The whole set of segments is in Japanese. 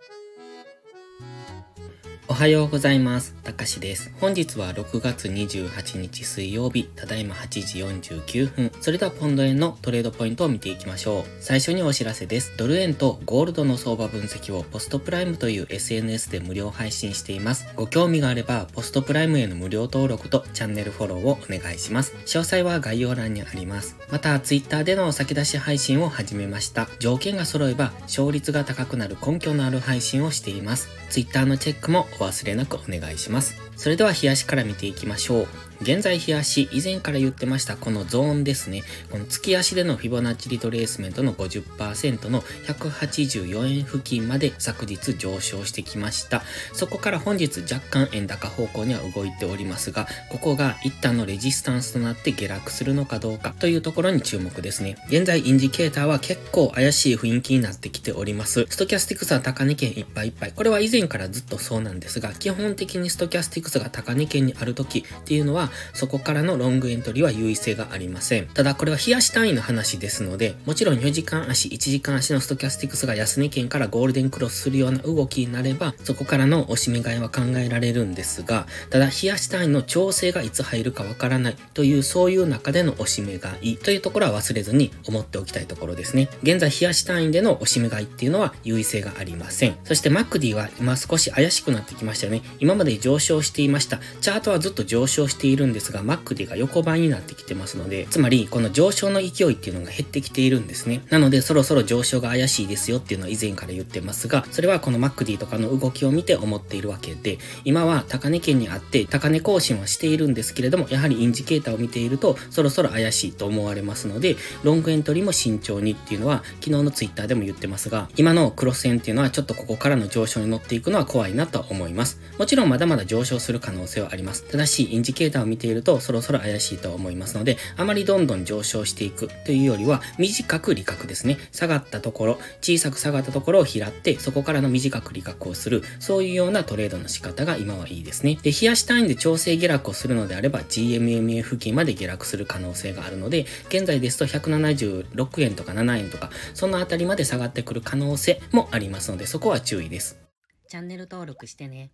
Música おはようございます。たかしです。本日は6月28日水曜日、ただいま8時49分。それではポンド円のトレードポイントを見ていきましょう。最初にお知らせです。ドル円とゴールドの相場分析をポストプライムという SNS で無料配信しています。ご興味があれば、ポストプライムへの無料登録とチャンネルフォローをお願いします。詳細は概要欄にあります。また、Twitter での先出し配信を始めました。条件が揃えば、勝率が高くなる根拠のある配信をしています。Twitter のチェックもお忘れなくお願いします。それでは冷やしから見ていきましょう。現在日足、以前から言ってましたこのゾーンですね。この月足でのフィボナッチリトレースメントの50%の184円付近まで昨日上昇してきました。そこから本日若干円高方向には動いておりますが、ここが一旦のレジスタンスとなって下落するのかどうかというところに注目ですね。現在インジケーターは結構怪しい雰囲気になってきております。ストキャスティクスは高値圏いっぱいいっぱい。これは以前からずっとそうなんですが、基本的にストキャスティクスが高値圏にある時っていうのは、そこからのロングエントリーは優位性がありません。ただこれは日足単位の話ですので、もちろん4時間足、1時間足のストキャスティクスが安値圏からゴールデンクロスするような動きになれば、そこからの押し目買いは考えられるんですが、ただ日やし単位の調整がいつ入るかわからないというそういう中での押し目買いというところは忘れずに思っておきたいところですね。現在冷やし単位での押し目買いっていうのは優位性がありません。そして MacD は今少し怪しくなってきましたよね。今まで上昇していました。チャートはずっと上昇しているるんですが、MacD が横ばいになってきてますので、つまりこの上昇の勢いっていうのが減ってきているんですね。なのでそろそろ上昇が怪しいですよっていうのは以前から言ってますが、それはこの MacD とかの動きを見て思っているわけで、今は高値圏にあって高値更新はしているんですけれども、やはりインジケーターを見ているとそろそろ怪しいと思われますので、ロングエントリーも慎重にっていうのは昨日の Twitter でも言ってますが、今のクロス円っていうのはちょっとここからの上昇に乗っていくのは怖いなと思います。もちろんまだまだ上昇する可能性はあります。ただし、インジケーターを見ているとそろそろ怪しいと思いますので、あまりどんどん上昇していくというよりは、短く利確ですね。下がったところ、小さく下がったところを拾って、そこからの短く利確をする、そういうようなトレードの仕方が今はいいですね。で、冷やし単位で調整下落をするのであれば、GMMA 付近まで下落する可能性があるので、現在ですと176円とか7円とか、そのあたりまで下がってくる可能性もありますので、そこは注意です。チャンネル登録してね。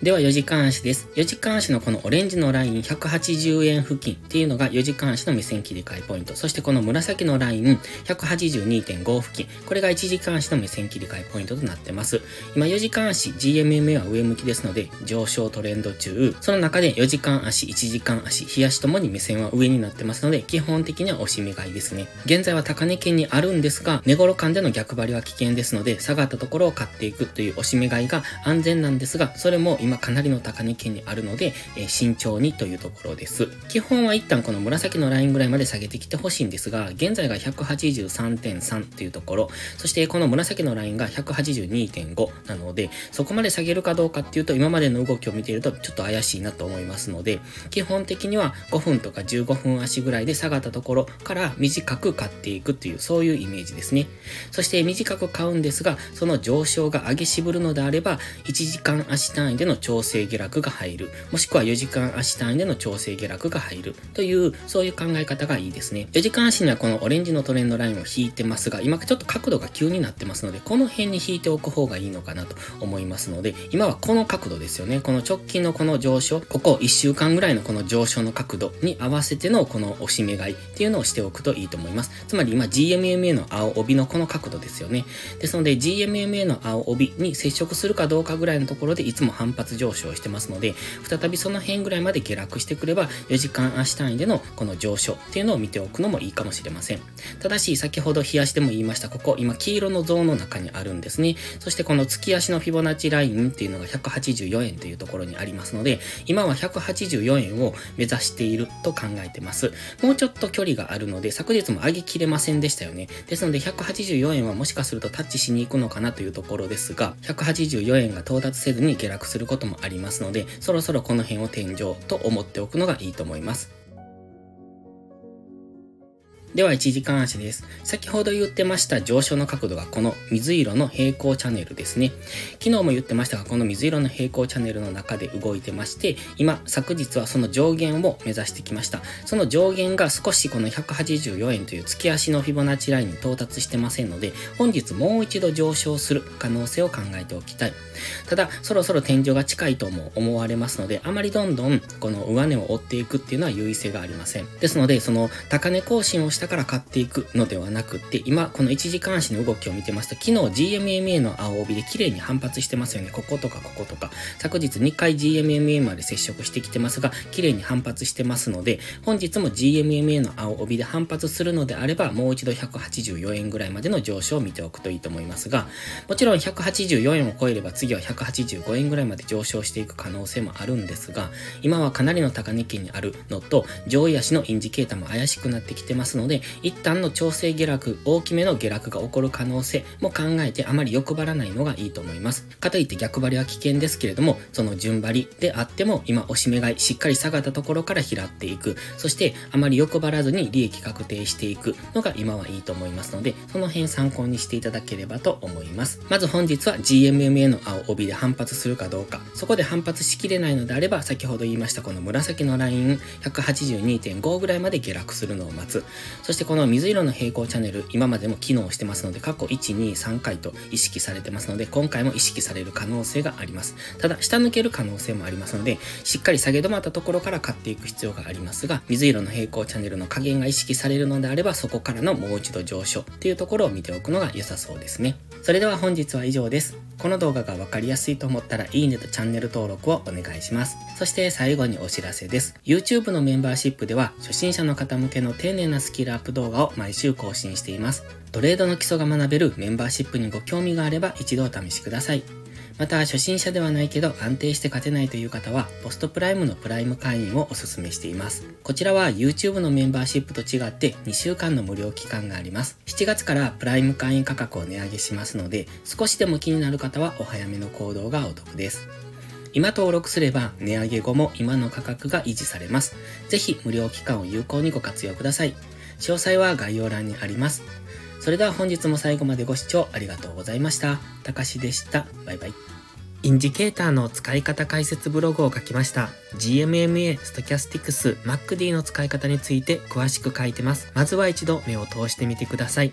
では4時間足です。4時間足のこのオレンジのライン180円付近っていうのが4時間足の目線切り替えポイント。そしてこの紫のライン182.5付近。これが1時間足の目線切り替えポイントとなってます。今4時間足 GMMA は上向きですので上昇トレンド中。その中で4時間足、1時間足、冷やしともに目線は上になってますので基本的には押し目買いですね。現在は高値圏にあるんですが、寝頃間での逆張りは危険ですので下がったところを買っていくという押し目買いが安全なんですが、それも今かなりの高値圏にあるので、えー、慎重にというところです。基本は一旦この紫のラインぐらいまで下げてきてほしいんですが、現在が183.3というところ、そしてこの紫のラインが182.5なので、そこまで下げるかどうかっていうと、今までの動きを見ているとちょっと怪しいなと思いますので、基本的には5分とか15分足ぐらいで下がったところから短く買っていくという、そういうイメージですね。そして短く買うんですが、その上昇が上げ渋るのであれば、1時間足単位での調整下落が入る。もしくは4時間足単位での調整下落が入る。という、そういう考え方がいいですね。4時間足にはこのオレンジのトレンドラインを引いてますが、今ちょっと角度が急になってますので、この辺に引いておく方がいいのかなと思いますので、今はこの角度ですよね。この直近のこの上昇、ここ1週間ぐらいのこの上昇の角度に合わせてのこの押し目買いっていうのをしておくといいと思います。つまり今 GMMA の青帯のこの角度ですよね。ですので GMMA の青帯に接触するかどうかぐらいのところでいつも反発上昇してますので、再びその辺ぐらいまで下落してくれば、4時間足単位でのこの上昇っていうのを見ておくのもいいかもしれません。ただし、先ほど日足でも言いました、ここ、今黄色のゾーンの中にあるんですね。そしてこの月足のフィボナッチラインっていうのが184円というところにありますので、今は184円を目指していると考えてます。もうちょっと距離があるので、昨日も上げきれませんでしたよね。ですので、184円はもしかするとタッチしに行くのかなというところですが、184円が到達せずに下落することこともありますので、そろそろこの辺を天井と思っておくのがいいと思います。では一時間足です。先ほど言ってました上昇の角度がこの水色の平行チャンネルですね。昨日も言ってましたが、この水色の平行チャンネルの中で動いてまして、今、昨日はその上限を目指してきました。その上限が少しこの184円という月足のフィボナッチラインに到達してませんので、本日もう一度上昇する可能性を考えておきたい。ただ、そろそろ天井が近いとも思われますので、あまりどんどんこの上値を追っていくっていうのは優位性がありません。ですので、その高値更新をしてしたから買っていくのではなくって、今、この1時間足の動きを見てますと、昨日 GMMA の青帯で綺麗に反発してますよね。こことかこことか。昨日2回 GMMA まで接触してきてますが、綺麗に反発してますので、本日も GMMA の青帯で反発するのであれば、もう一度184円ぐらいまでの上昇を見ておくといいと思いますが、もちろん184円を超えれば次は185円ぐらいまで上昇していく可能性もあるんですが、今はかなりの高値圏にあるのと、上位足のインジケーターも怪しくなってきてますので、で一旦の調整下落、大きめの下落が起こる可能性も考えてあまり欲張らないのがいいと思います。かといって逆張りは危険ですけれども、その順張りであっても、今押し目買いしっかり下がったところから拾っていく。そしてあまり欲張らずに利益確定していくのが今はいいと思いますので、その辺参考にしていただければと思います。まず本日は GMMA の青帯で反発するかどうか。そこで反発しきれないのであれば、先ほど言いましたこの紫のライン182.5ぐらいまで下落するのを待つ。そしてこの水色の平行チャンネル、今までも機能してますので、過去1、2、3回と意識されてますので、今回も意識される可能性があります。ただ、下抜ける可能性もありますので、しっかり下げ止まったところから買っていく必要がありますが、水色の平行チャンネルの加減が意識されるのであれば、そこからのもう一度上昇っていうところを見ておくのが良さそうですね。それでは本日は以上です。この動画がわかりやすいと思ったら、いいねとチャンネル登録をお願いします。そして最後にお知らせです。YouTube のメンバーシップでは、初心者の方向けの丁寧なスキルアップ動画を毎週更新しています。トレードの基礎が学べるメンバーシップにご興味があれば一度お試しください。また、初心者ではないけど安定して勝てないという方は、ポストプライムのプライム会員をお勧めしています。こちらは YouTube のメンバーシップと違って2週間の無料期間があります。7月からプライム会員価格を値上げしますので、少しでも気になる方はお早めの行動がお得です。今登録すれば値上げ後も今の価格が維持されます。ぜひ無料期間を有効にご活用ください。詳細は概要欄にあります。それでは本日も最後までご視聴ありがとうございました。たかしでした。バイバイ。インジケーターの使い方解説ブログを書きました。GMMA、Stochastics、MacD の使い方について詳しく書いてます。まずは一度目を通してみてください。